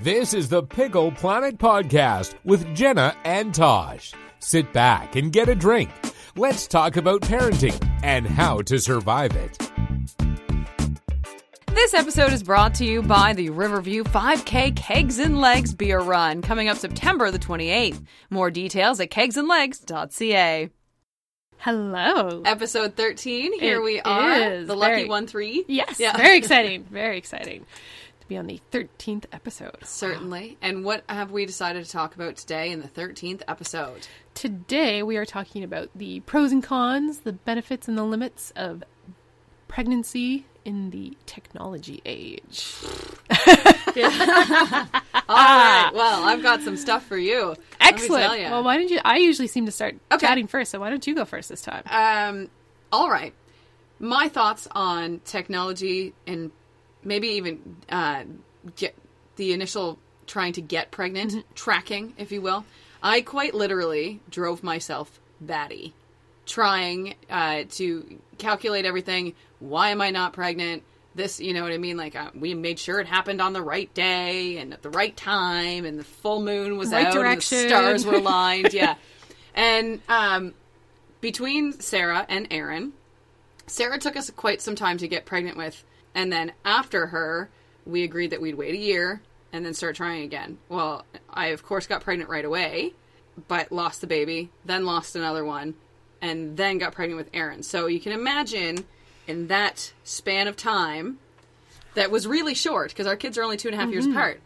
This is the Pickle Planet Podcast with Jenna and Tosh. Sit back and get a drink. Let's talk about parenting and how to survive it. This episode is brought to you by the Riverview 5K Kegs and Legs Beer Run, coming up September the 28th. More details at kegsandlegs.ca. Hello. Episode 13, here It we are. is the lucky very- 1 3. Yes, Yeah. very exciting. Very exciting to be on the 13th episode. Certainly. And what have we decided to talk about today in the 13th episode? Today we are talking about the pros and cons, the benefits and the limits of pregnancy in the technology age. All right. Well, I've got some stuff for you. Excellent. Well, why don't you? I usually seem to start Okay. chatting first, so why don't you go first this time? Um, all right. My thoughts on technology and maybe even uh, get the initial trying to get pregnant tracking, if you will. I quite literally drove myself batty trying uh, to calculate everything. Why am I not pregnant? This, you know what I mean? Like, uh, we made sure it happened on the right day and at the right time, and the full moon was Right out, direction. and the stars were aligned. yeah. And um, between Sarah and Aaron, Sarah took us quite some time to get pregnant with, and then after her, we agreed that we'd wait a year and then start trying again. Well, I of course got pregnant right away, but lost the baby, then lost another one, and then got pregnant with Aaron. So you can imagine in that span of time that was really short because our kids are only two and a half years apart.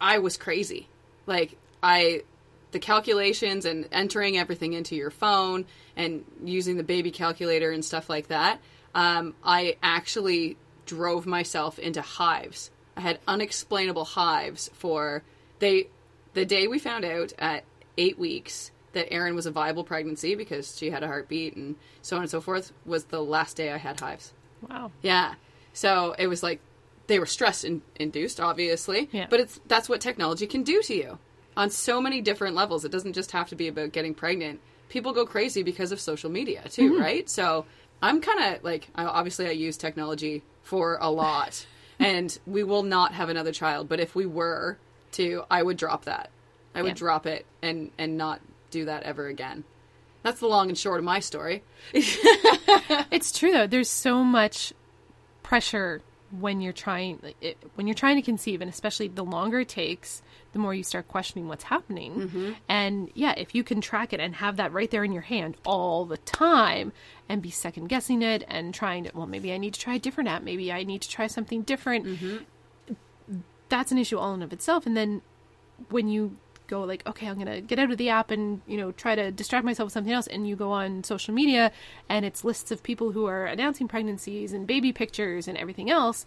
I was crazy. Like I the calculations and entering everything into your phone and using the baby calculator and stuff like that. Um, I actually drove myself into hives. I had unexplainable hives for they the day we found out at eight weeks that Aaron was a viable pregnancy because she had a heartbeat and so on and so forth was the last day I had hives. Wow. Yeah. So it was like they were stress in- induced, obviously. Yeah. But it's that's what technology can do to you on so many different levels. It doesn't just have to be about getting pregnant. People go crazy because of social media too, mm-hmm. right? So I'm kind of like obviously I use technology for a lot, and we will not have another child. But if we were to, I would drop that. I would Yeah. drop it and and not do that ever again. That's the long and short of my story. It's true though. There's so much pressure when you're trying it, when you're trying to conceive, and especially the longer it takes, the more you start questioning what's happening. Mm-hmm. And yeah, if you can track it and have that right there in your hand all the time, and be second guessing it and trying to, well, maybe I need to try a different app. Maybe I need to try something different. Mm-hmm. That's an issue all in of itself. And then when you go like okay i'm gonna get out of the app and you know try to distract myself with something else and you go on social media and it's lists of people who are announcing pregnancies and baby pictures and everything else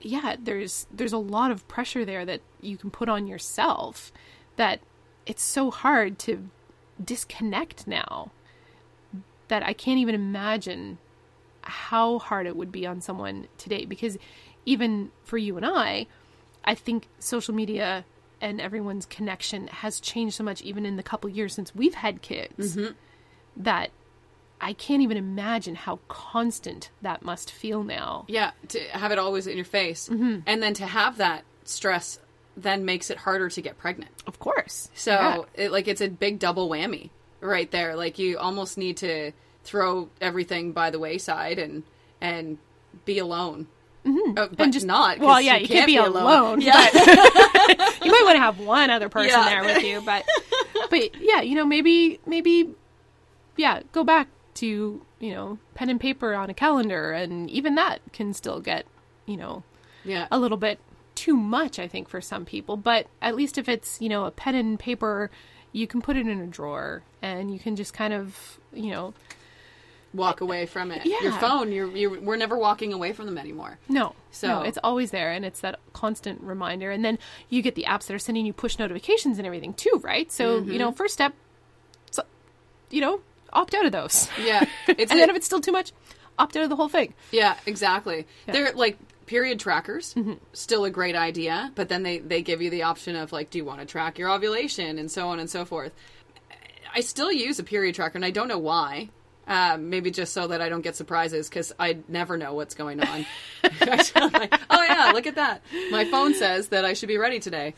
yeah there's there's a lot of pressure there that you can put on yourself that it's so hard to disconnect now that i can't even imagine how hard it would be on someone today. Because even for you and i i think social media and everyone's connection has changed so much even in the couple years since we've had kids that I can't even imagine how constant that must feel now. Yeah, to have it always in your face. Mm-hmm. And then to have that stress then makes it harder to get pregnant. Of course. So, Yeah. it, like, it's a big double whammy right there. Like, you almost need to throw everything by the wayside and and be alone. Mm-hmm. but and just not. Well, yeah, you, can't, be alone. Yeah. but you might want to have one other person Yeah. there with you, but but yeah, you know, maybe maybe yeah, go back to you know pen and paper on a calendar, and even that can still get you know yeah. a little bit too much, I think, for some people. But at least if it's, you know, a pen and paper, you can put it in a drawer and you can just kind of, you know, Walk away from it. Yeah. Your phone, you're, you're, we're never walking away from them anymore. no. So- no, it's always there and it's that constant reminder. And then you get the apps that are sending you push notifications and everything too, right? So, you know, mm-hmm. first step, so, you know, opt out of those. Yeah. It's and then if it's still too much, opt out of the whole thing. Yeah, exactly. They're like period trackers, mm-hmm. still a great idea, but then they, they give you the option of like, do you want to track your ovulation and so on and so forth. I still use a period tracker and I don't know why. Um, maybe just so that I don't get surprises because I never know what's going on. Like, oh yeah, look at that. My phone says that I should be ready today.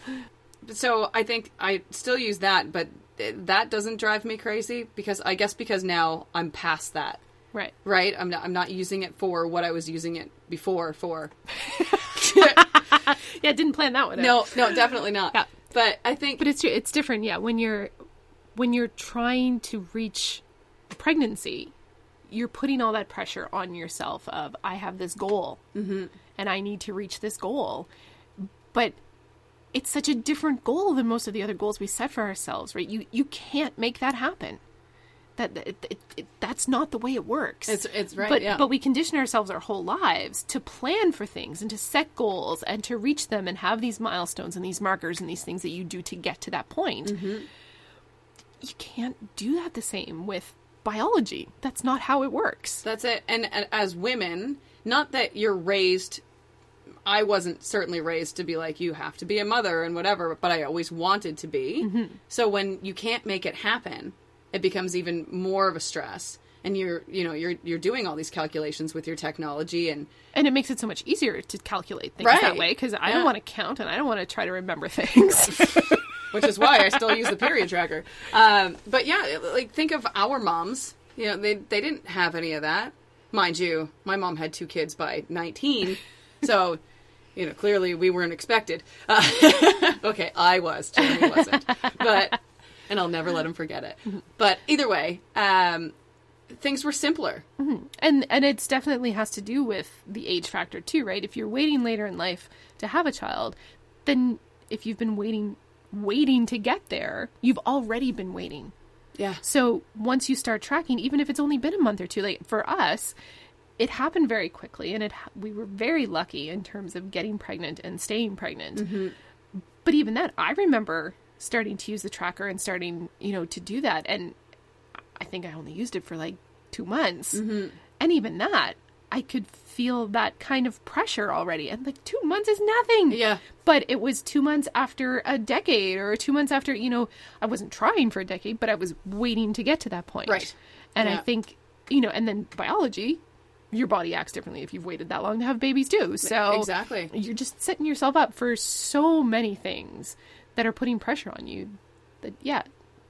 So I think I still use that, but that doesn't drive me crazy because I guess because now I'm past that. Right. Right? I'm not, I'm not using it for what I was using it before for. Yeah, didn't plan that one. out. no, no, definitely not. Yeah. But I think but it's it's different. Yeah, when you're when you're trying to reach pregnancy, you're putting all that pressure on yourself of I have this goal and I need to reach this goal, but it's such a different goal than most of the other goals we set for ourselves, right? You you can't make that happen. That it, it, it, that's not the way it works. It's- it's right, But yeah. but we condition ourselves our whole lives to plan for things and to set goals and to reach them and have these milestones and these markers and these things that you do to get to that point. Mm-hmm. You can't do that the same with biology. That's not how it works. That's it. And, and as women, not that you're raised. I wasn't certainly raised to be like you have to be a mother and whatever, but I always wanted to be. Mm-hmm. So when you can't make it happen, it becomes even more of a stress. And you're, you know, you're you're doing all these calculations with your technology, and And it makes it so much easier to calculate things that way because I Yeah. don't want to count and I don't want to try to remember things. which is why I still use the period tracker. Um, but yeah, like think of our moms. You know, they they didn't have any of that, mind you. My mom had two kids by nineteen, so you know clearly we weren't expected. Uh, okay, I was, Jeremy wasn't, but and I'll never let him forget it. But either way, um, things were simpler. and and it's definitely has to do with the age factor too, right? If you're waiting later in life to have a child, then if you've been waiting waiting to get there, you've already been waiting. Yeah, So once you start tracking, even if it's only been a month or two, like for us, it happened very quickly, and it we were very lucky in terms of getting pregnant and staying pregnant. Mm-hmm. But even that, I remember starting to use the tracker and starting, you know, to do that, and I think I only used it for like two months, mm-hmm. and even that, I could feel that kind of pressure already, and like two months is nothing. Yeah, but it was two months after a decade or two months after you know i wasn't trying for a decade but i was waiting to get to that point. Right. and i think you know and then biology your body acts differently if you've waited that long to have babies too. So exactly. you're just setting yourself up for so many things that are putting pressure on you that yeah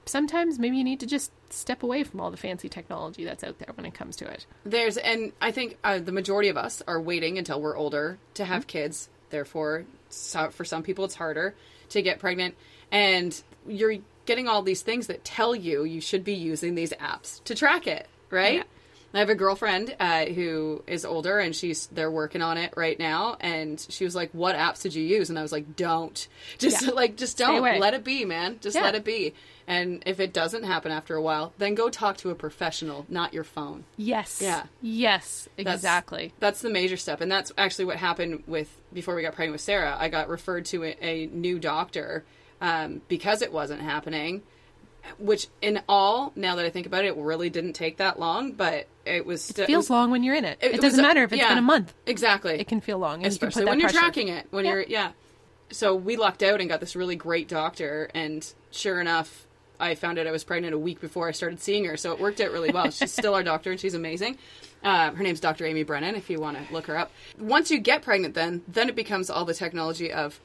sometimes maybe you need to just step away from all the fancy technology that's out there when it comes to it There's, and I think uh, the majority of us are waiting until we're older to have kids. Therefore, so, for some people, it's harder to get pregnant. And you're getting all these things that tell you you should be using these apps to track it, right? Yeah. I have a girlfriend uh, who is older, and she's they're working on it right now. And she was like, "What apps did you use?" And I was like, "Don't, just Yeah. like, just don't let it be, man. Just Yeah. let it be." And if it doesn't happen after a while, then go talk to a professional, not your phone. yes Yeah. yes That's- exactly That's the major step, and that's actually what happened with before we got pregnant with Sarah. I got referred to a, a new doctor um, because it wasn't happening. Which, in all, now that I think about it, it really didn't take that long, but it was still It feels long when you're in it. It, was doesn't a- matter if it's yeah, been a month. Exactly, It can feel long, and you can especially when you're pressure. tracking it. When Yeah. you're yeah. So we lucked out and got this really great doctor, and sure enough, I found out I was pregnant a week before I started seeing her. So it worked out really well. she's still our doctor, and she's amazing. Uh, her name's Dr. Amy Brennan. If you want to look her up. Once you get pregnant, then then it becomes all the technology of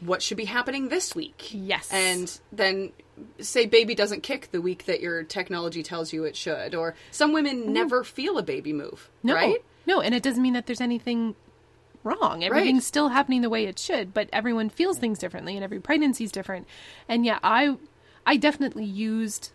what should be happening this week. Yes. And then say baby doesn't kick the week that your technology tells you it should, or some women never feel a baby move. No, Right? no, and it doesn't mean that there's anything wrong. Everything's still happening the way it should, but everyone feels things differently, and every pregnancy is different. And yeah, I, I definitely used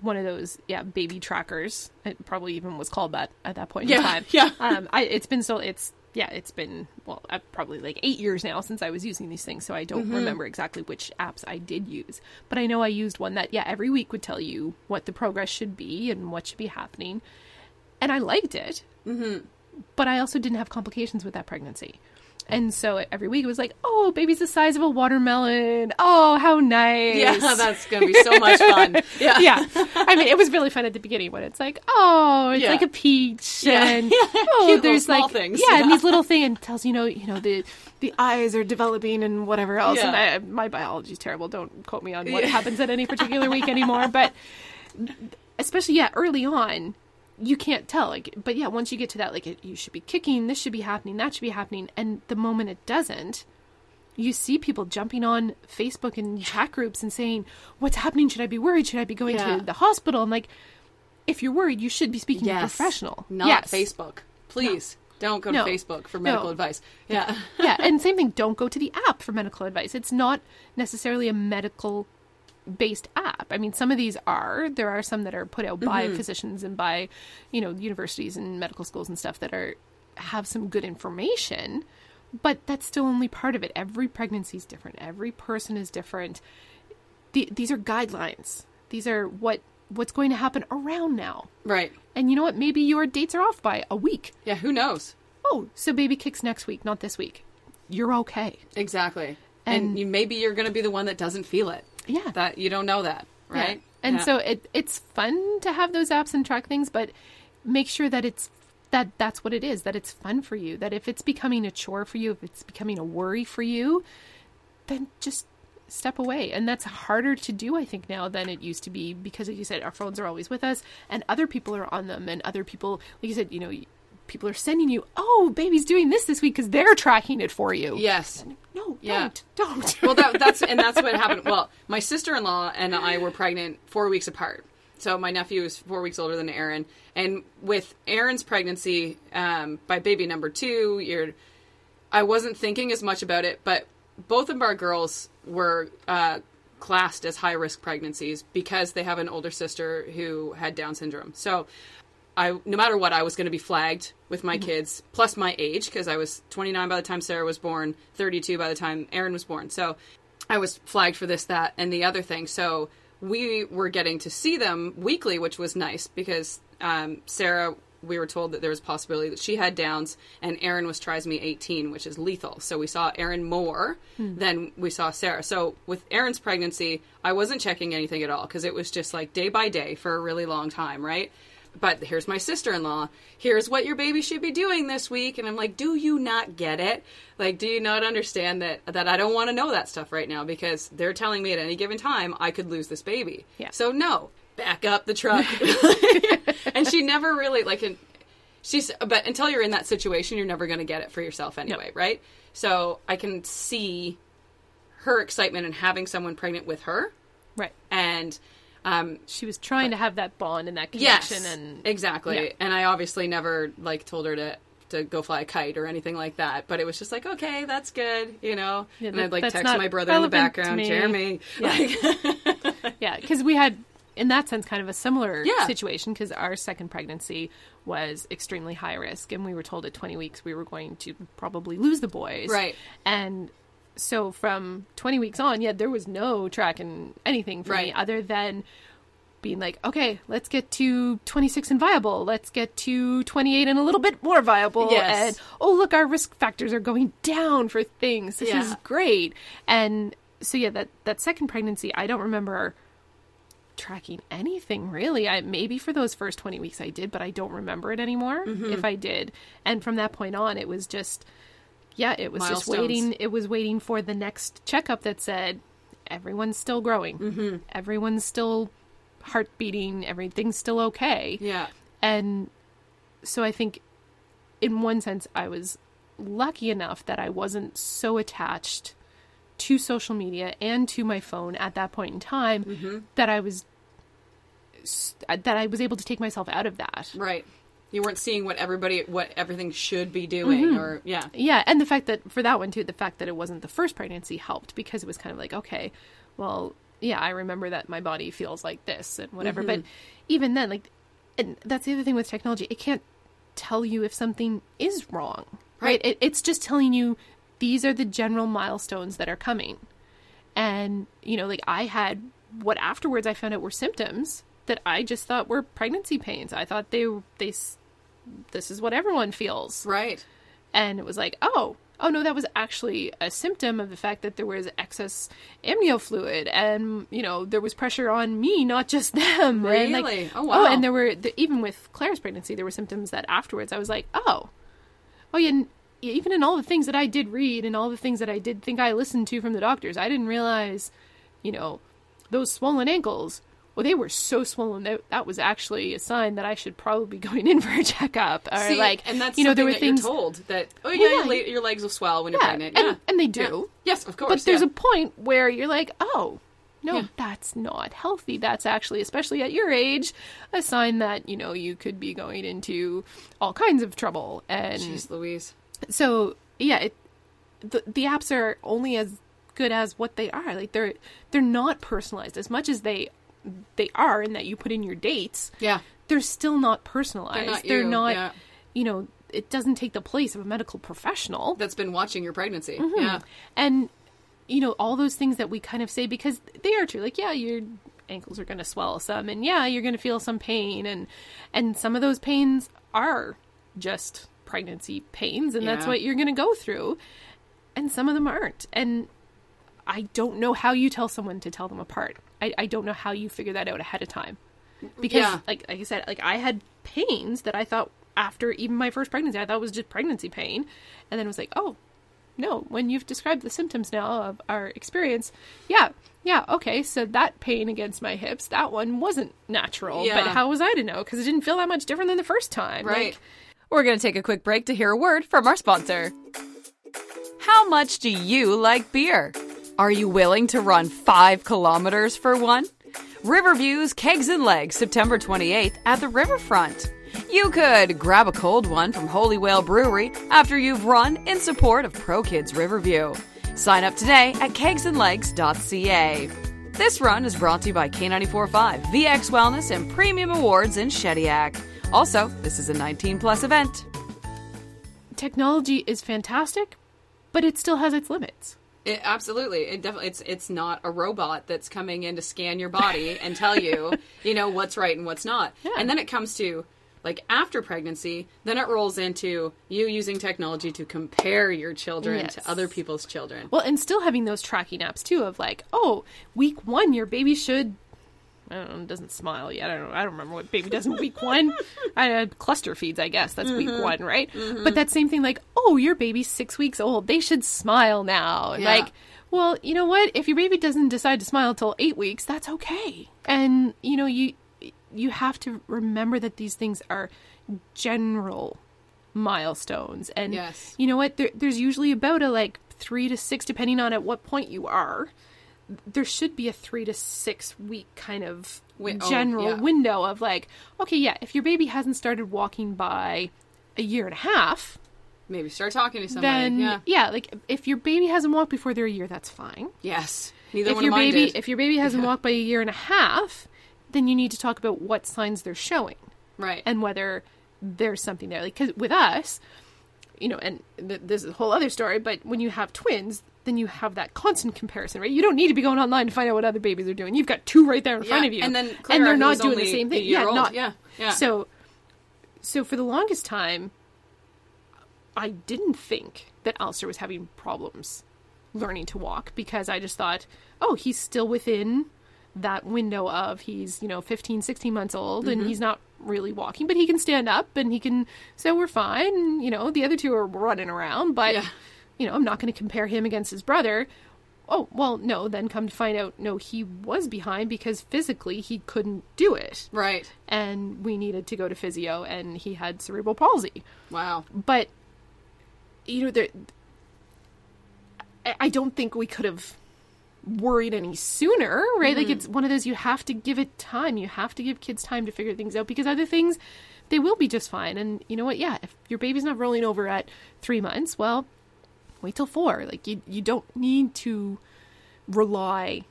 one of those yeah baby trackers. It probably even was called that at that point Yeah, in time. yeah. Um, I it's been so it's yeah it's been well uh, probably like eight years now since I was using these things, so I don't Mm-hmm. remember exactly which apps I did use. But I know I used one that yeah every week would tell you what the progress should be and what should be happening, and I liked it but I also didn't have complications with that pregnancy. And so every week it was like, oh, baby's the size of a watermelon. Oh, how nice. Yeah, that's gonna be so much fun. Yeah. yeah. I mean, it was really fun at the beginning when it's like, oh, it's Yeah. like a peach, Yeah. and Yeah. oh, Cute there's like things. yeah, and these little things and tells you know, you know the the eyes are developing and whatever else. And I, my biology's terrible. Don't quote me on what happens at any particular week anymore. But especially yeah, early on, you can't tell like but yeah once you get to that like it, you should be kicking this should be happening that should be happening and the moment it doesn't you see people jumping on facebook and chat groups and saying what's happening should i be worried should i be going Yeah. to the hospital i'm like if you're worried you should be speaking to a professional not Yes. Facebook. Please don't go No. to Facebook for medical No. advice. Yeah, yeah and same thing don't go to the app for medical advice it's not necessarily a medical based app. I mean some of these are. There are some that are put out by mm-hmm. physicians and by you know universities and medical schools and stuff that are have some good information but that's still only part of it. Every pregnancy is different. Every person is different. The, these are guidelines. These are what what's going to happen around now. Right. and you know what? Maybe your dates are off by a week. Yeah, who knows? oh so baby kicks next week not this week. You're okay. Exactly. And, And- you maybe you're going to be the one that doesn't feel it. Yeah. That you don't know that, right? Yeah. And Yeah. so it it's fun to have those apps and track things, but make sure that it's that that's what it is, that it's fun for you, that if it's becoming a chore for you, if it's becoming a worry for you, then just step away. And that's harder to do I think now than it used to be because as you said our phones are always with us and other people are on them and other people like you said, you know, people are sending you, "Oh, baby's doing this this week cuz they're tracking it for you." yes. No, Yeah. don't. Don't. well, that, that's and that's what happened. Well, my sister in law and I were pregnant four weeks apart. So my nephew is four weeks older than Aaron, and with Aaron's pregnancy, um, by baby number two, you're. I wasn't thinking as much about it, but both of our girls were uh, classed as high risk pregnancies because they have an older sister who had Down syndrome. So I no matter what, I was going to be flagged with my kids plus my age because I was 29 by the time Sarah was born, 32 by the time Aaron was born. So I was flagged for this, that, and the other thing. So we were getting to see them weekly, which was nice because um, Sarah. We were told that there was a possibility that she had Downs, and Aaron was trisomy 18, which is lethal. So we saw Aaron more than we saw Sarah. So with Aaron's pregnancy, I wasn't checking anything at all because it was just like day by day for a really long time, right? But here's my sister-in-law. Here's what your baby should be doing this week. And i'm like do you not get it? Like do you not understand that that i don't want to know that stuff right now because they're telling me at any given time i could lose this baby. Yeah. so no back up the truck. And she never really like she's but until you're in that situation you're never going to get it for yourself anyway right? So i can see her excitement in having someone pregnant with her. Right. and um, She was trying to have that bond and that Yes, connection and exactly. Yeah. And I obviously never like told her to to go fly a kite or anything like that. But it was just like, okay, that's good, you know. Yeah, and I'd like text my brother in the background. Jeremy. Yeah. Like, Yeah, because we had, in that sense, kind of a similar Yeah. situation because our second pregnancy was extremely high risk, and we were told at 20 weeks we were going to probably lose the boys. Right. And so from 20 weeks on, yeah, there was no tracking anything for me other than being like, okay, let's get to 26 and viable. Let's get to 28 and a little bit more viable. Yes. And oh, look, our risk factors are going down for things. This is great. And so yeah, that that second pregnancy, I don't remember tracking anything really. I maybe for those first 20 weeks I did, but I don't remember it anymore Mm-hmm. if I did. And from that point on, it was just yeah, it was just waiting. It was waiting for the next checkup that said everyone's still growing. Mm-hmm. Everyone's still heart beating. Everything's still okay. yeah. And so I think, in one sense, I was lucky enough that I wasn't so attached to social media and to my phone at that point in time Mm-hmm. that I was that I was able to take myself out of that. Right. You weren't seeing what everybody, what everything should be doing, Mm-hmm. or yeah, Yeah, and the fact that for that one too, the fact that it wasn't the first pregnancy helped because it was kind of like, okay, well, yeah, I remember that my body feels like this and whatever. But even then, like, and that's the other thing with technology, it can't tell you if something is wrong, right? Right. It, it's just telling you these are the general milestones that are coming. And, you know, like I had what afterwards I found out were symptoms that I just thought were pregnancy pains. I thought they, they, this is what everyone feels right. and it was like oh oh no that was actually a symptom of the fact that there was excess amnio fluid and you know there was pressure on me not just them and like, Really? Oh, oh wow. and there were the, even with claire's pregnancy there were symptoms that afterwards i was like oh oh yeah even in all the things that i did read and all the things that i did think i listened to from the doctors i didn't realize you know those swollen ankles well, they were so swollen that that was actually a sign that I should probably be going in for a checkup. Or See, like, and that's you know, there were things. told that oh yeah, Well, your, yeah. your legs will swell when you're pregnant. and, yeah, and they Yeah. do. Yes, of course. But there's a point where you're like, oh, no, Yeah. that's not healthy. That's actually, especially at your age, a sign that, you know, you could be going into all kinds of trouble. And Jeez Louise. so, yeah, it, the, the apps are only as good as what they are. Like they're they're not personalized as much as they they are and that you put in your dates. Yeah. They're still not personalized. They're not you, not, yeah. you know, it doesn't take the place of a medical professional. That's been watching your pregnancy. Mm-hmm. Yeah. and you know all those things that we kind of say because they are true like yeah your ankles are going to swell some and yeah you're going to feel some pain and and some of those pains are just pregnancy pains and that's what you're going to go through and some of them aren't and i don't know how you tell someone to tell them apart i, I don't know how you figure that out ahead of time because Yeah. like like i said like i had pains that i thought after even my first pregnancy i thought was just pregnancy pain and then it was like oh no, when you've described the symptoms now of our experience, yeah, yeah, okay, so that pain against my hips, that one wasn't natural. Yeah. But how was I to know? Because it didn't feel that much different than the first time. Right. Like, We're going to take a quick break to hear a word from our sponsor. How much do you like beer? Are you willing to run five kilometers for one? Riverview's Kegs and Legs, September 28th at the riverfront. You could grab a cold one from Holy Whale Brewery after you've run in support of Pro Kids Riverview. Sign up today at kegsandlegs.ca. This run is brought to you by K945, VX Wellness, and Premium Awards in Shediac. Also, this is a 19 plus event. technology is fantastic, but it still has its limits. It, absolutely. It definitely it's it's not a robot that's coming in to scan your body and tell you, you know, what's right and what's not. Yeah. And then it comes to like after pregnancy, then it rolls into you using technology to compare your children Yes. to other people's children. Well, and still having those tracking apps too of like, oh, week one, your baby should. I don't know, it doesn't smile yet. I don't know. I don't remember what baby does in week one. I uh, cluster feeds, I guess. That's week one, right? But that same thing, like, oh, your baby's six weeks old. They should smile now. And Yeah. Like, well, you know what? If your baby doesn't decide to smile till eight weeks, that's okay. And you know, you you have to remember that these things are general milestones, and Yes. you know what? There, there's usually about a like three to six, depending on at what point you are. There should be a three to six week kind of Win- oh, general yeah. window of like, okay, yeah, if your baby hasn't started walking by a year and a half, Maybe start talking to somebody. then yeah. like if your baby hasn't walked before they're a year, that's fine. Yes. Neither if one your of mine baby did. if your baby hasn't Yeah. walked by a year and a half, then you need to talk about what signs they're showing right. and whether there's something there. Like, because with us, you know, and th- this is a whole other story, but when you have twins, then you have that constant comparison, right? You don't need to be going online to find out what other babies are doing. You've got two right there in front of you, and then and they're not doing the same thing. yeah, old. not Yeah, yeah. So, so for the longest time, I didn't think that Alistair was having problems learning to walk because I just thought, oh, he's still within that window of he's, you know, 15, 16 months old Mm-hmm. and he's not really walking, but he can stand up and he can, so we're fine. And, you know, the other two are running around, but, Yeah. you know, I'm not going to compare him against his brother. Oh, well, no, then come to find out, no, he was behind because physically he couldn't do it. right. And we needed to go to physio and he had cerebral palsy Wow. but you know there i don't think we could have worried any sooner right? Like mm-hmm. it's one of those you have to give it time. You have to give kids time to figure things out because other things they will be just fine. And you know what? Yeah if your baby's not rolling over at three months well wait till four. Like you you don't need to rely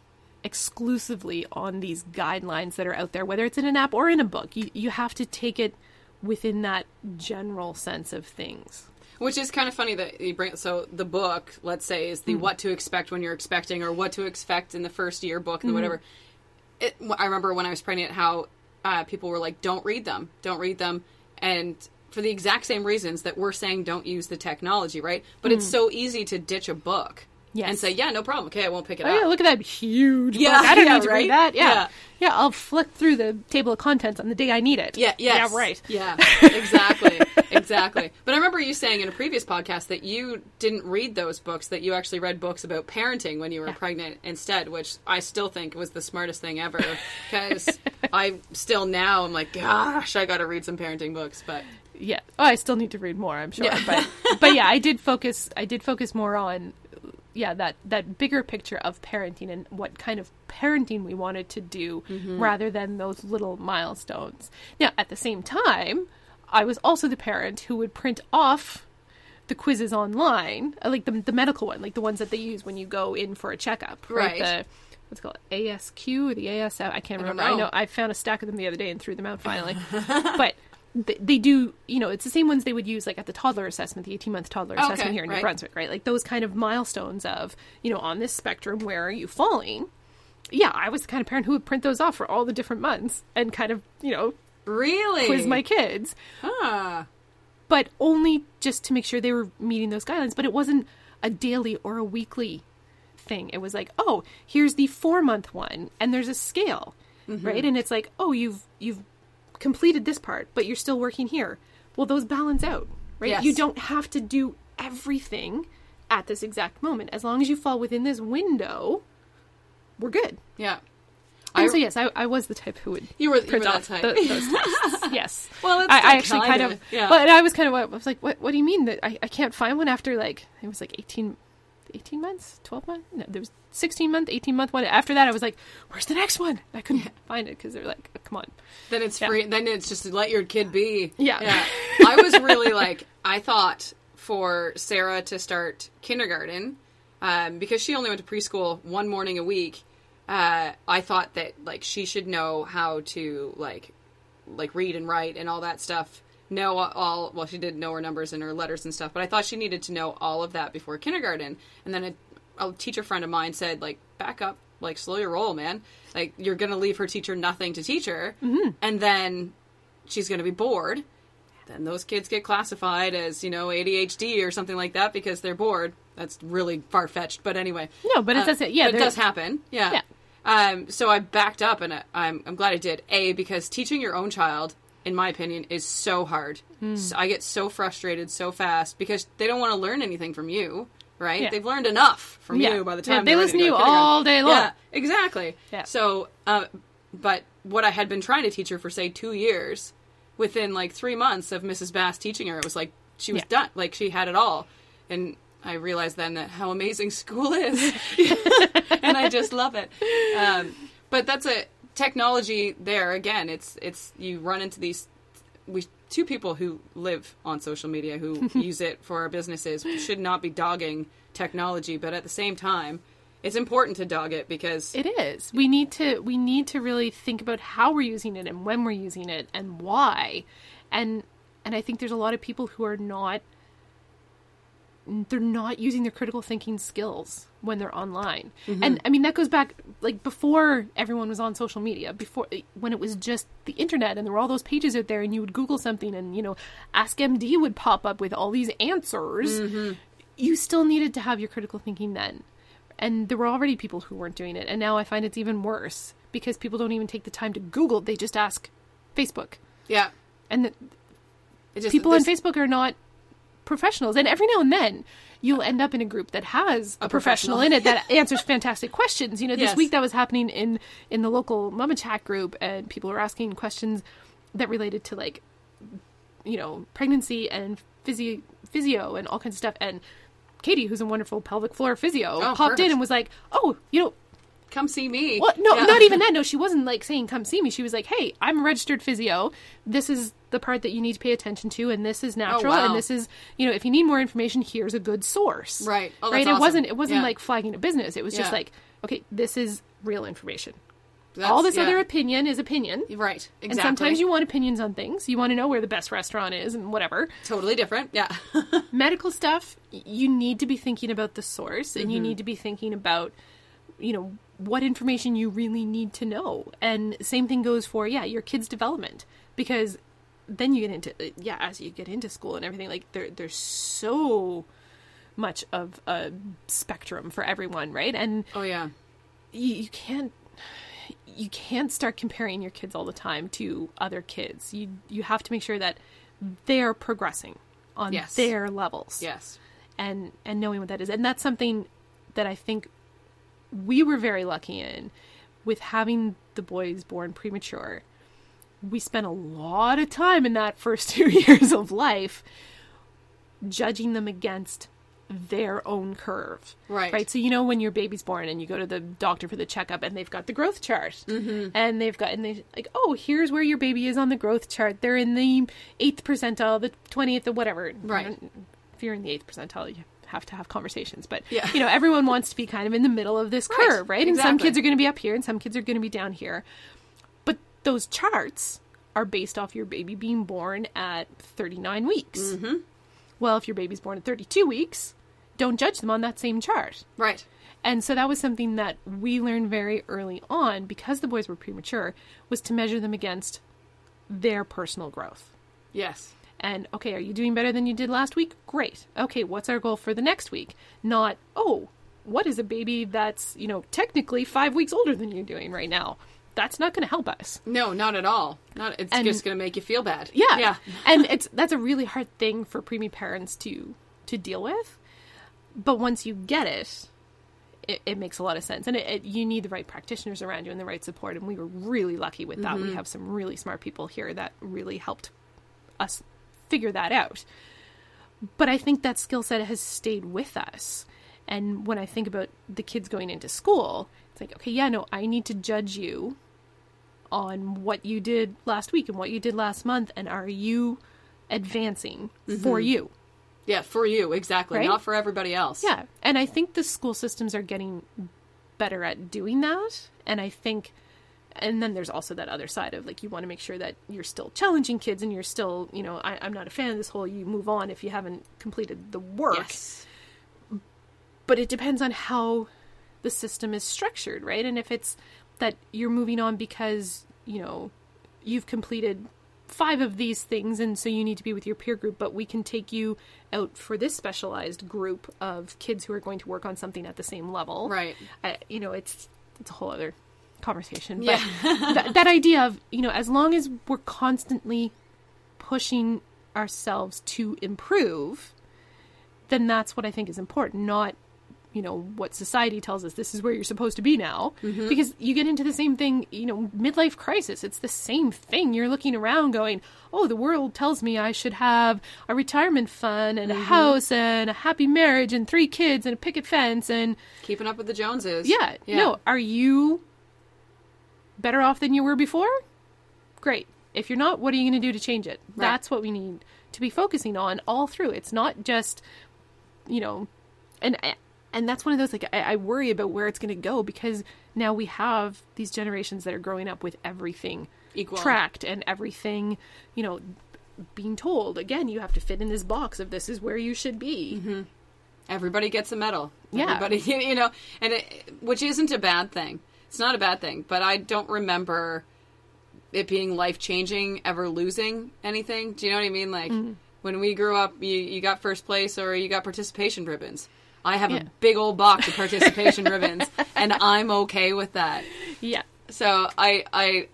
exclusively on these guidelines that are out there whether it's in an app or in a book. You you have to take it within that general sense of things Which is kind of funny that you bring. So the book, let's say, is the what to expect when you're expecting, or what to expect in the first year book, and Hmm. whatever. It, I remember when I was pregnant, how uh, people were like, "Don't read them, don't read them," and for the exact same reasons that we're saying, don't use the technology, right? But it's Hmm. so easy to ditch a book Yes. and say, "Yeah, no problem. Okay, I won't pick it Oh up." yeah, look at that huge Yeah, book. I don't yeah, need to right? read that. Yeah. Yeah. yeah. I'll flick through the table of contents on the day I need it. Yeah, yes. Yeah, right. Yeah, exactly. exactly. But I remember you saying in a previous podcast that you didn't read those books, that you actually read books about parenting when you were Yeah. pregnant instead, which I still think was the smartest thing ever. Because I still now, I'm like, gosh, I got to read some parenting books. But Yeah. Oh, I still need to read more, I'm sure. But but yeah, I did focus I did focus more on yeah, that that bigger picture of parenting and what kind of parenting we wanted to do Mm-hmm. rather than those little milestones. Now, at the same time, I was also the parent who would print off the quizzes online, uh, like the the medical one, like the ones that they use when you go in for a checkup, right? Right. The what's it called ASQ or the ASF? I can't remember. I know. know I found a stack of them the other day and threw them out finally. but they, they do, you know, it's the same ones they would use like at the toddler assessment, the 18 month toddler Okay, assessment here in New. Brunswick, right? Like those kind of milestones of, you know, on this spectrum, where are you falling? Yeah, I was the kind of parent who would print those off for all the different months and kind of, you know, really, quiz my kids, Huh. but only just to make sure they were meeting those guidelines. But it wasn't a daily or a weekly thing. It was like, oh, here's the four month one, and there's a scale, Mm-hmm. right? And it's like, oh, you've you've completed this part, but you're still working here. Well, those balance out, right? Yes. You don't have to do everything at this exact moment. As long as you fall within this window, we're good. Yeah. And I- so yes, I, I was the type who would You were- you print were that off type. tho- those tests. yes. Well, it's I, I actually kind of yeah. But I was kind of I was like, what? What do you mean that I, I can't find one after like it was like 18, 18 months, twelve months? No, there was sixteen month, eighteen month one. After that, I was like, where's the next one? I couldn't find it because they're like, come on. Then it's Yeah. free. Then it's just let your kid be. Yeah. yeah. I was really like I thought for Sarah to start kindergarten um, because she only went to preschool one morning a week. Uh, I thought that like she should know how to like like read and write and all that stuff. Know all well, she did know her numbers and her letters and stuff, but I thought she needed to know all of that before kindergarten. And then a, a teacher friend of mine said, like, back up, like, slow your roll, man. Like, you're gonna leave her teacher nothing to teach her, and then she's gonna be bored. Then those kids get classified as you know ADHD or something like that because they're bored. That's really far fetched, but anyway. No, but it does- yeah, it does happen. Yeah. Yeah. Um, so I backed up, and I, I'm I'm glad I did. A because teaching your own child, in my opinion, is so hard. Hmm. So I get so frustrated so fast because they don't want to learn anything from you. Right? Yeah. They've learned enough from Yeah. you by the time they they're listen to you all day long. Yeah, exactly. Yeah. So, uh, but what I had been trying to teach her for say two years, within like three months of Mrs. Bass teaching her, it was like she was Yeah. done. Like she had it all, and I realized then that how amazing school is, and I just love it. Um, but that's a technology. There again, it's it's you run into these we two people who live on social media who use it for our businesses should not be dogging technology, but at the same time, it's important to dog it because It is. We need to we need to really think about how we're using it and when we're using it and why. And and I think there's a lot of people who are not they're not using their critical thinking skills when they're online. Mm-hmm. And I mean that goes back like before everyone was on social media, before when it was just the internet and there were all those pages out there and you would google something and you know ask MD would pop up with all these answers. Mm-hmm. You still needed to have your critical thinking then. And there were already people who weren't doing it. And now i find it's even worse because people don't even take the time to google. They just ask facebook. Yeah, and the, it just, people on facebook are not professionals and every now and then you'll end up in a group that has a, A professional, professional. in it that answers fantastic questions you know this Yes. week that was happening in in the local mama chat group and people were asking questions that related to like you know pregnancy and physio physio and all kinds of stuff and Katie, who's a wonderful pelvic floor physio, Oh, popped perfect. in and was like, "Oh, you know, come see me. well, no, Yeah. not even that. No, she wasn't like saying come see me. She was like, "Hey, I'm a registered physio. This is the part that you need to pay attention to, and this is natural, wow. and this is you know, if you need more information, here's a good source." Right. Oh, right. It wasn't. It wasn't Yeah. like flagging a business. It was just like, okay, this is real information. That's- All this yeah. other opinion is opinion. right? Exactly. And sometimes you want opinions on things. You want to know where the best restaurant is and whatever. totally different. Yeah, medical stuff you need to be thinking about the source and you Mm-hmm. need to be thinking about you know what information you really need to know and same thing goes for yeah your kids development because then you get into uh, yeah as you get into school and everything like there there's so much of a spectrum for everyone, right? And Oh yeah. you, you can't you can't start comparing your kids all the time to other kids. You you have to make sure that they're progressing on Yes. their levels. Yes. And and knowing what that is. And that's something that I think we were very lucky in with having the boys born premature. We spent a lot of time in that first 2 years of life judging them against their own curve. Right. Right. So you know when your baby's born and you go to the doctor for the checkup and they've got the growth chart mm-hmm. and they've got and they like oh here's where your baby is on the growth chart. They're in the eighth percentile, the twentieth, or whatever. Right. If you're in the eighth percentile, you have to have conversations. But Yeah. you know everyone wants to be kind of in the middle of this Right. curve, right? And some kids are going to be up here and some kids are going to be down here. Those charts are based off your baby being born at 39 weeks. Mm-hmm. Well, if your baby's born at 32 weeks, don't judge them on that same chart. Right. And so that was something that we learned very early on because the boys were premature was to measure them against their personal growth. Yes. And okay, are you doing better than you did last week? Great. Okay, what's our goal for the next week? Not, oh, what is a baby that's, you know, technically 5 weeks older than you're doing right now? That's not going to help us. No, not at all. Not. It's And- just going to make you feel bad. Yeah. Yeah. and it's that's a really hard thing for preemie parents to to deal with. But once you get it, it, it makes a lot of sense. And it, it, you need the right practitioners around you and the right support. And we were really lucky with that. We mm-hmm. have some really smart people here that really helped us figure that out. But I think that skill set has stayed with us. And when I think about the kids going into school, like, okay, yeah, no, I need to judge you on what you did last week and what you did last month. And are you advancing mm-hmm. for you? Yeah. For you, exactly. Right? Not for everybody else. Yeah. And I think the school systems are getting better at doing that. And I think, and then there's also that other side of like, you want to make sure that you're still challenging kids and you're still, you know, I, I'm not a fan of this whole you move on if you haven't completed the work. Yes. But it depends on how the system is structured, right? And if it's that you're moving on because, you know, you've completed five of these things and so you need to be with your peer group, but we can take you out for this specialized group of kids who are going to work on something at the same level. Right. I, you know, it's it's a whole other conversation. But Yeah. that, that idea of, you know, as long as we're constantly pushing ourselves to improve, then that's what I think is important, not you know what society tells us this is where you're supposed to be now. Mm-hmm. Because you get into the same thing you know midlife crisis it's the same thing. You're looking around going oh the world tells me i should have a retirement fund and a mm-hmm. house and a happy marriage and three kids and a picket fence and Keeping up with the Joneses. yeah, no are you better off than you were before? Great. If you're not what are you going to do to change it? Right. that's what we need to be focusing on all through. It's not just you know and and that's one of those like I, I worry about where it's going to go because now we have these generations that are growing up with everything Equal. tracked and everything you know being told again you have to fit in this box of this is where you should be Everybody gets a medal. Yeah. Everybody, you know, and it, which isn't a bad thing. It's not a bad thing, but I don't remember it being life changing ever losing anything. Do you know what I mean? Like Mm-hmm. when we grew up, you, you got first place or you got participation ribbons. I have Yeah. a big old box of participation ribbons, and I'm okay with that. yeah So I, I,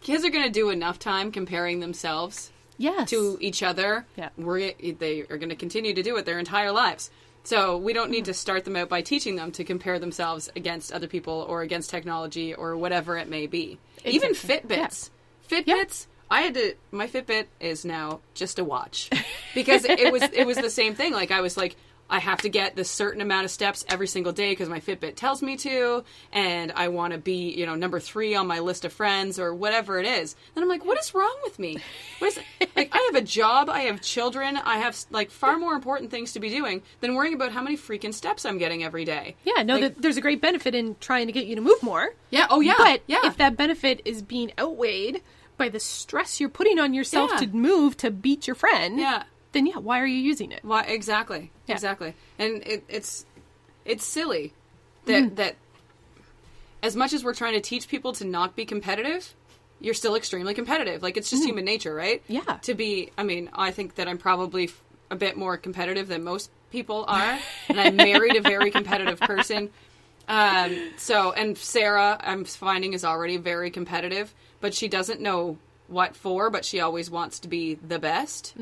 kids are going to do enough time comparing themselves yes to each other. Yeah. We're, they are going to continue to do it their entire lives. So we don't need mm-hmm. to start them out by teaching them to compare themselves against other people or against technology or whatever it may be. Even Exactly. Fitbits. Fitbits. I had to. My Fitbit is now just a watch because it was it was the same thing. Like I was like. I have to get this certain amount of steps every single day because my Fitbit tells me to, and I want to be, you know, number three on my list of friends or whatever it is. Then I'm like, what is wrong with me? What is like? I have a job, I have children, I have like far more important things to be doing than worrying about how many freaking steps I'm getting every day. Yeah, no, Like- there's a great benefit in trying to get you to move more. Yeah. Oh yeah. But yeah. if that benefit is being outweighed by the stress you're putting on yourself Yeah. to move to beat your friend, yeah. Then yeah, why are you using it? Why exactly? Yeah. Exactly. And it, it's it's silly that Mm-hmm. that as much as we're trying to teach people to not be competitive, you're still extremely competitive. Like it's just human nature, right? Yeah. To be, I mean, I think that I'm probably f- a bit more competitive than most people are, and I married a very competitive person. Um, so, and Sarah, I'm finding is already very competitive, but she doesn't know what for, but she always wants to be the best,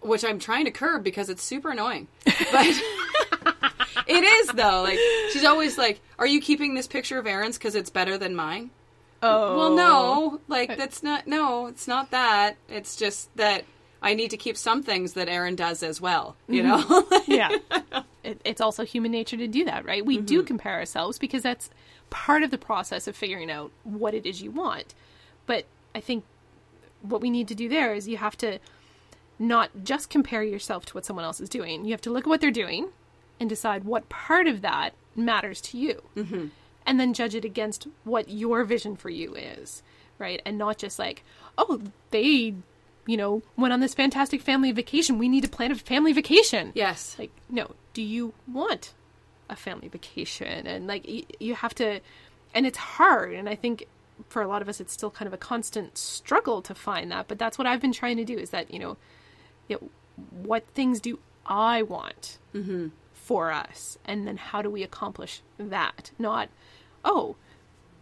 which I'm trying to curb because it's super annoying. But it is though. Like she's always like, "Are you keeping this picture of Aaron's because it's better than mine?" Oh. Well, no, oh. like that's not. No, it's not that. It's just that I need to keep some things that Aaron does as well. You mm-hmm. know. yeah. It, it's also human nature to do that, right? We do mm-hmm. compare ourselves because that's part of the process of figuring out what it is you want. But I think what we need to do there is you have to not just compare yourself to what someone else is doing. You have to look at what they're doing and decide what part of that matters to you. Mm-hmm. And then judge it against what your vision for you is, right? And not just like, oh, they, you know, went on this fantastic family vacation. We need to plan a family vacation. yes. Like, no, do you want a family vacation? And like, y- you have to, and it's hard. And I think for a lot of us, it's still kind of a constant struggle to find that. But that's what I've been trying to do is that, you know, you know what things do I want mm-hmm. for us? And then how do we accomplish that? Not, oh,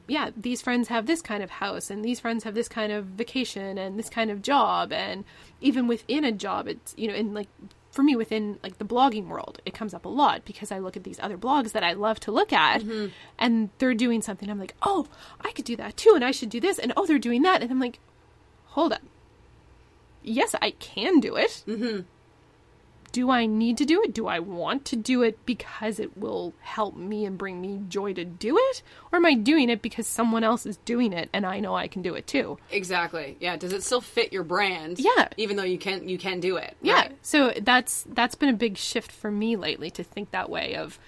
yeah, these friends have this kind of house and these friends have this kind of vacation and this kind of job and even within a job it's you know in like for me within like the blogging world it comes up a lot because I look at these other blogs that I love to look at mm-hmm. and they're doing something I'm like, "Oh, I could do that too and I should do this." And oh, they're doing that and I'm like, "Hold up. Yes, I can do it." do I need to do it? Do I want to do it because it will help me and bring me joy to do it? Or am I doing it because someone else is doing it and I know I can do it too? Exactly. Yeah. Does it still fit your brand? Yeah. Even though you can you can do it. Yeah. Right. So that's that's been a big shift for me lately to think that way of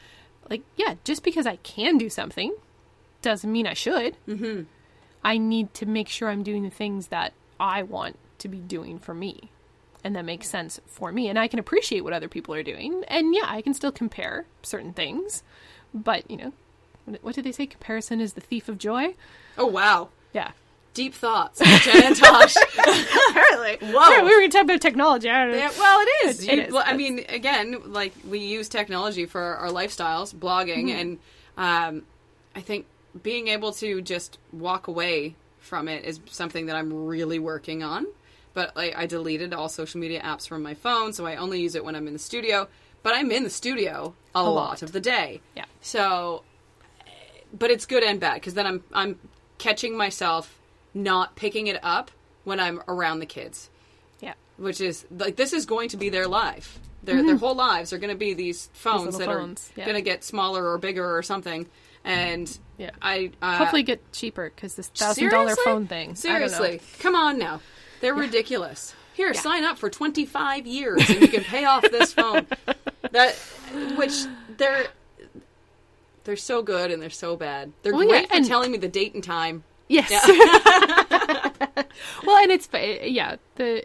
like, yeah, just because I can do something doesn't mean I should. Mm-hmm. I need to make sure I'm doing the things that I want to be doing for me. And that makes sense for me. And I can appreciate what other people are doing. And yeah, I can still compare certain things. But, you know, what, what did they say? Comparison is the thief of joy? Oh wow. Yeah. Deep thoughts, Jen and Tosh. Apparently. Whoa. we were going to talk about technology. I don't know. Yeah, well, it is. It- it You- is. well, I mean, again, like we use technology for our lifestyles, blogging, and um, I think being able to just walk away from it is something that I'm really working on. But like, I deleted all social media apps from my phone, so I only use it when I'm in the studio. But I'm in the studio a, lot. lot. of the day. Yeah. So, but it's good and bad because then I'm I'm catching myself not picking it up when I'm around the kids Yeah. which is like this is going to be their life. Their their whole lives are going to be these phones Mm-hmm. that phones, are yeah. going to get smaller or bigger or something. And Yeah. I uh, Hopefully get cheaper because this thousand dollar phone thing. I don't know. Seriously, come on now, they're ridiculous. Here, sign up for twenty five years and you can pay off this phone. That which they're they're so good and they're so bad. They're Well, yeah, great for telling me the date and time. Yes. well, and it's yeah the.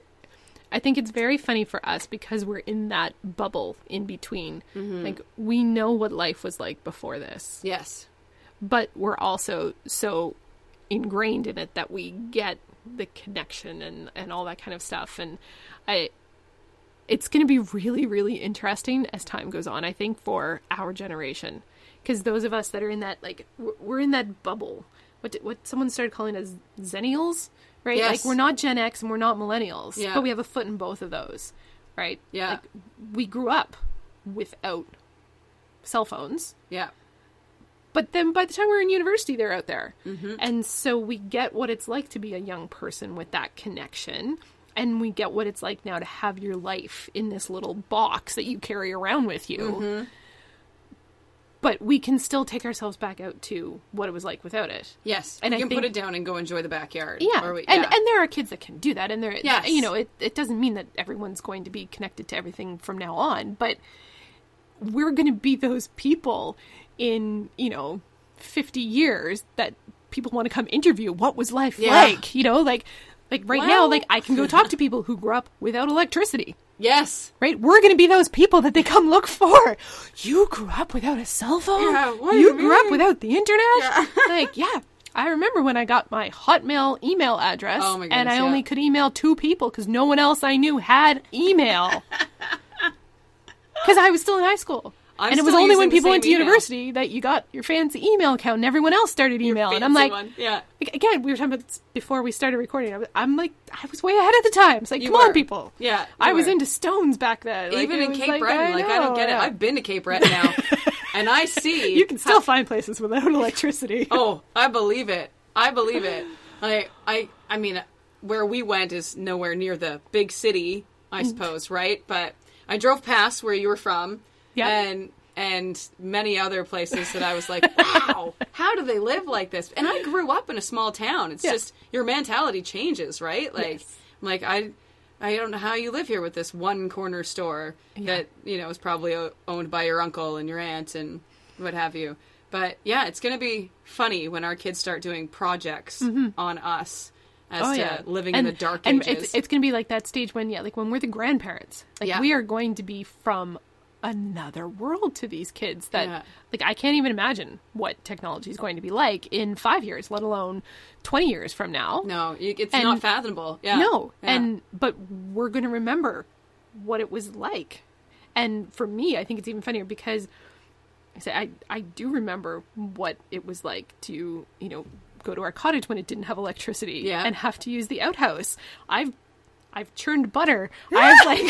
I think it's very funny for us because we're in that bubble in between. Mm-hmm. Like we know what life was like before this, Yes. but we're also so ingrained in it that we get the connection and and all that kind of stuff. And I, it's going to be really really interesting as time goes on. I think for our generation, because those of us that are in that like we're- in that bubble. What did, what someone started calling us xennials, right? Yes. Like we're not Gen X and we're not millennials, Yeah. but we have a foot in both of those, right? Yeah. Like we grew up without cell phones. Yeah. But then by the time we're in university, they're out there. Mm-hmm. And so we get what it's like to be a young person with that connection. And we get what it's like now to have your life in this little box that you carry around with you. Mm-hmm. But we can still take ourselves back out to what it was like without it. Yes. And you I can put it down and go enjoy the backyard. Yeah. Or we- and and there are kids that can do that and there Yes. you know, it it doesn't mean that everyone's going to be connected to everything from now on, but we're going to be those people in, you know, 50 years that people want to come interview what was life Yeah. like, you know, like like right now like I can go talk to people who grew up without electricity. yes. Right? We're going to be those people that they come look for. You grew up without a cell phone? Yeah, you you grew up without the internet? Yeah. like, yeah. I remember when I got my Hotmail email address Oh my and I goodness, only could email two people because no one else I knew had email. because I was still in high school. I'm and it was only when people went to email. university that you got your fancy email account, and everyone else started email. And I'm like, one. yeah. again, we were talking about this before we started recording. I was- I'm like, I was way ahead of the times. Like, You come on, people. Yeah, I was into stones back then. Like, Even in Cape like, Breton, like I don't get it. I've been to Cape Breton now, and I see You can still how- find places without electricity. Oh, I believe it. I believe it. Like I, I mean, where we went is nowhere near the big city, I mm. suppose, right? But I drove past where you were from, Yeah. and and many other places that I was like, wow, how do they live like this? And I grew up in a small town. It's Yeah. just your mentality changes, right? Like, Yes. like I. I don't know how you live here with this one corner store that you know is probably o- owned by your uncle and your aunt and what have you. But yeah, it's going to be funny when our kids start doing projects on us as to living in the dark Mm-hmm. Oh, and ages. It's, it's going to be like that stage when, yeah, like when we're the grandparents. Like Yeah. we are going to be from another world to these kids that, Yeah. like, I can't even imagine what technology is going to be like in five years, let alone 20 years from now. no, it's And- not fathomable. Yeah, No. Yeah. And, but we're going to remember what it was like. And for me, I think it's even funnier because I say I, I do remember what it was like to, you know, go to our cottage when it didn't have electricity Yeah. and have to use the outhouse. I've I've churned butter. I've like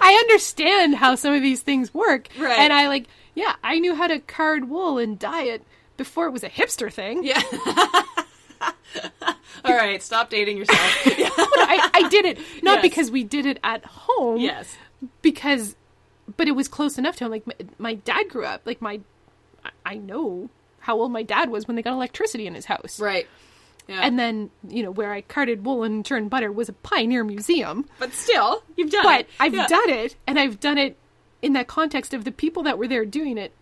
I understand how some of these things work. Right. And I like yeah, I knew how to card wool and dye it before it was a hipster thing. yeah. All right, stop dating yourself. I, I did it not Yes. because we did it at home. yes, because but it was close enough to him like my, my dad grew up like my I- i know how old my dad was when they got electricity in his house right. Yeah, and then you know where i carded wool and churned butter was a pioneer museum. But still, you've done but it. But I've Yeah. done it and i've done it in that context of the people that were there doing it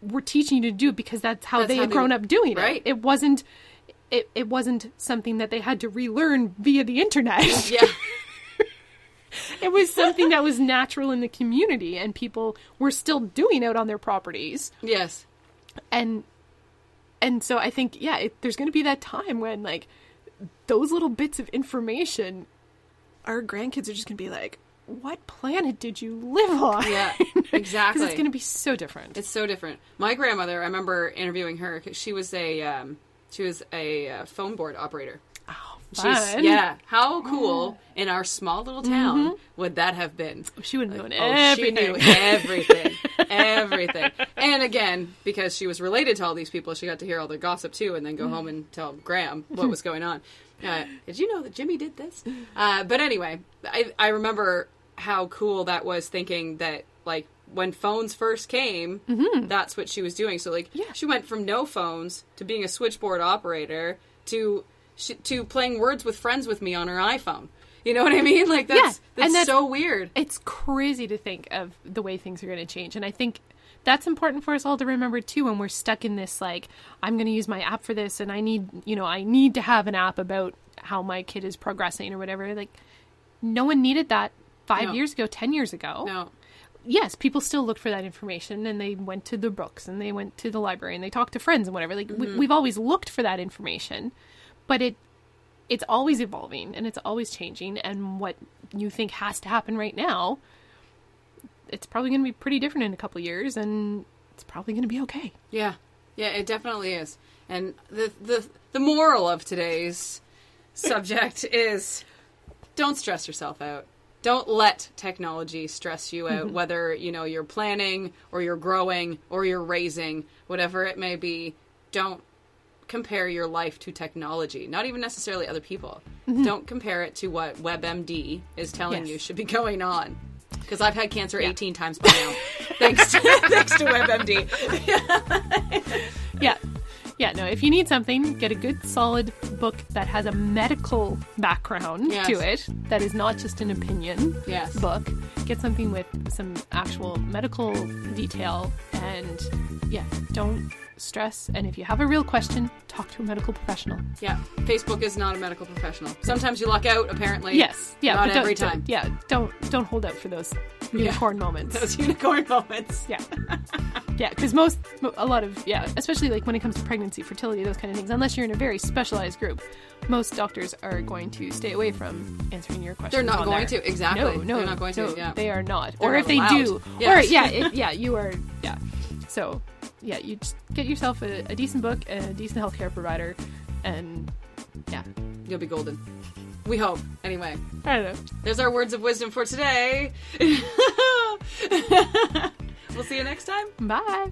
were teaching you to do it because that's how That's they how had they- grown up doing right. it it wasn't it, it wasn't something that they had to relearn via the internet. Yeah, it was something that was natural in the community and people were still doing out on their properties. Yes, and and so i think yeah it, there's going to be that time when like those little bits of information our grandkids are just going to be like what planet did you live on yeah, exactly. because it's going to be so different It's so different. My grandmother, I remember interviewing her. 'cause She was a um, she was a uh, phone board operator. Oh, She's fun. yeah. How cool in our small little town would that have been? she would have known Oh, everything she knew everything, everything. And again, because she was related to all these people, she got to hear all the gossip too, and then go home and tell Graham what was going on. Uh, did you know that Jimmy did this? Uh, but anyway, I I remember how cool that was. Thinking that like when phones first came, that's what she was doing. So like Yeah. she went from no phones to being a switchboard operator to she, to playing words with friends with me on her iPhone. You know what I mean? Like that's Yeah, that's, and that's- so weird. it's crazy to think of the way things are going to change and i think that's important for us all to remember too when we're stuck in this like i'm going to use my app for this and i need you know i need to have an app about how my kid is progressing or whatever like no one needed that five No. years ago ten years ago No. yes people still looked for that information and they went to the books and they went to the library and they talked to friends and whatever like we, mm-hmm. we've always looked for that information but it it's always evolving and it's always changing and what you think has to happen right now it's probably going to be pretty different in a couple of years and it's probably going to be okay Yeah, yeah, it definitely is. And the the the moral of today's subject is don't stress yourself out. Don't let technology stress you out, mm-hmm. whether you know you're planning or you're growing or you're raising, whatever it may be. Don't compare your life to technology, not even necessarily other people. Mm-hmm. Don't compare it to what WebMD is telling Yes. you should be going on. Because I've had cancer 18 times by now, thanks to, thanks to WebMD. yeah yeah no if you need something get a good solid book that has a medical background Yes. to it that is not just an opinion Yes. book get something with some actual medical detail and yeah don't stress. And if you have a real question, talk to a medical professional. Yeah, Facebook is not a medical professional. Sometimes you luck out. Apparently, Yes, yeah, not but don't, every don't- time. yeah, don't don't hold out for those unicorn moments. Those unicorn moments. Yeah, yeah, because most a lot of yeah, especially like when it comes to pregnancy, fertility, those kind of things. Unless you're in a very specialized group, most doctors are going to stay away from answering your questions. They're not going there. to, exactly. No, no, They're not going to, no, yeah. they are not. They're or if they do, Yes. or yeah, it, yeah, you are yeah. So yeah, you just get yourself a, a decent book and a decent healthcare provider, and yeah, You'll be golden. We hope. Anyway, I don't know. there's our words of wisdom for today. we'll see you next time. Bye.